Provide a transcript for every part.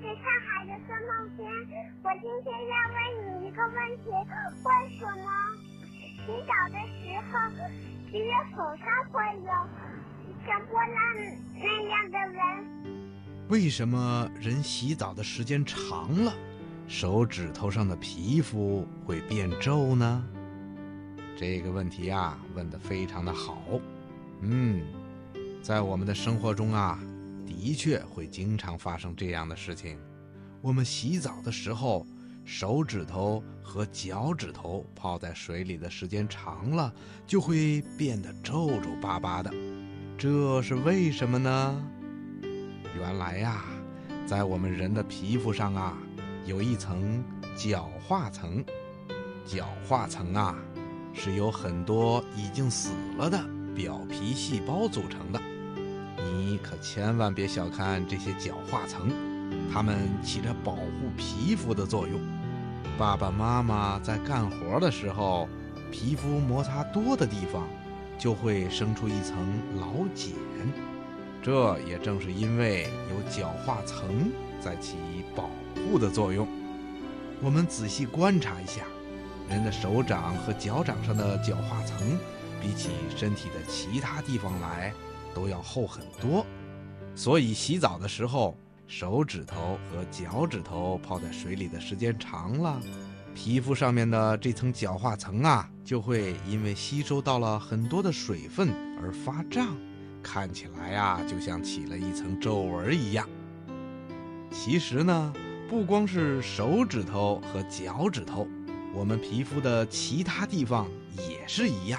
是上海的孙梦轩。我今天要问你一个问题：为什么洗澡的时候只有手上会有像波浪那样的纹？为什么人洗澡的时间长了，手指头上的皮肤会变皱呢？这个问题啊，问得非常的好。嗯，在我们的生活中啊。的确会经常发生这样的事情。我们洗澡的时候，手指头和脚趾头泡在水里的时间长了，就会变得皱皱巴巴的。这是为什么呢？原来呀，在我们人的皮肤上啊，有一层角化层。角化层啊，是由很多已经死了的表皮细胞组成的。你可千万别小看这些角化层，它们起着保护皮肤的作用。爸爸妈妈在干活的时候，皮肤摩擦多的地方就会生出一层老茧，这也正是因为有角化层在起保护的作用。我们仔细观察一下，人的手掌和脚掌上的角化层，比起身体的其他地方来。都要厚很多，所以洗澡的时候，手指头和脚趾头泡在水里的时间长了，皮肤上面的这层角化层啊，就会因为吸收到了很多的水分而发胀，看起来呀，就像起了一层皱纹一样。其实呢，不光是手指头和脚趾头，我们皮肤的其他地方也是一样，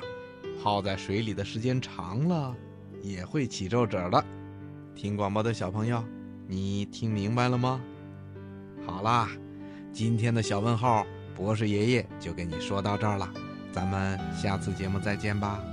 泡在水里的时间长了。也会起皱褶的。听广播的小朋友，你听明白了吗？好啦，今天的小问号，博士爷爷就给你说到这儿了。咱们下次节目再见吧。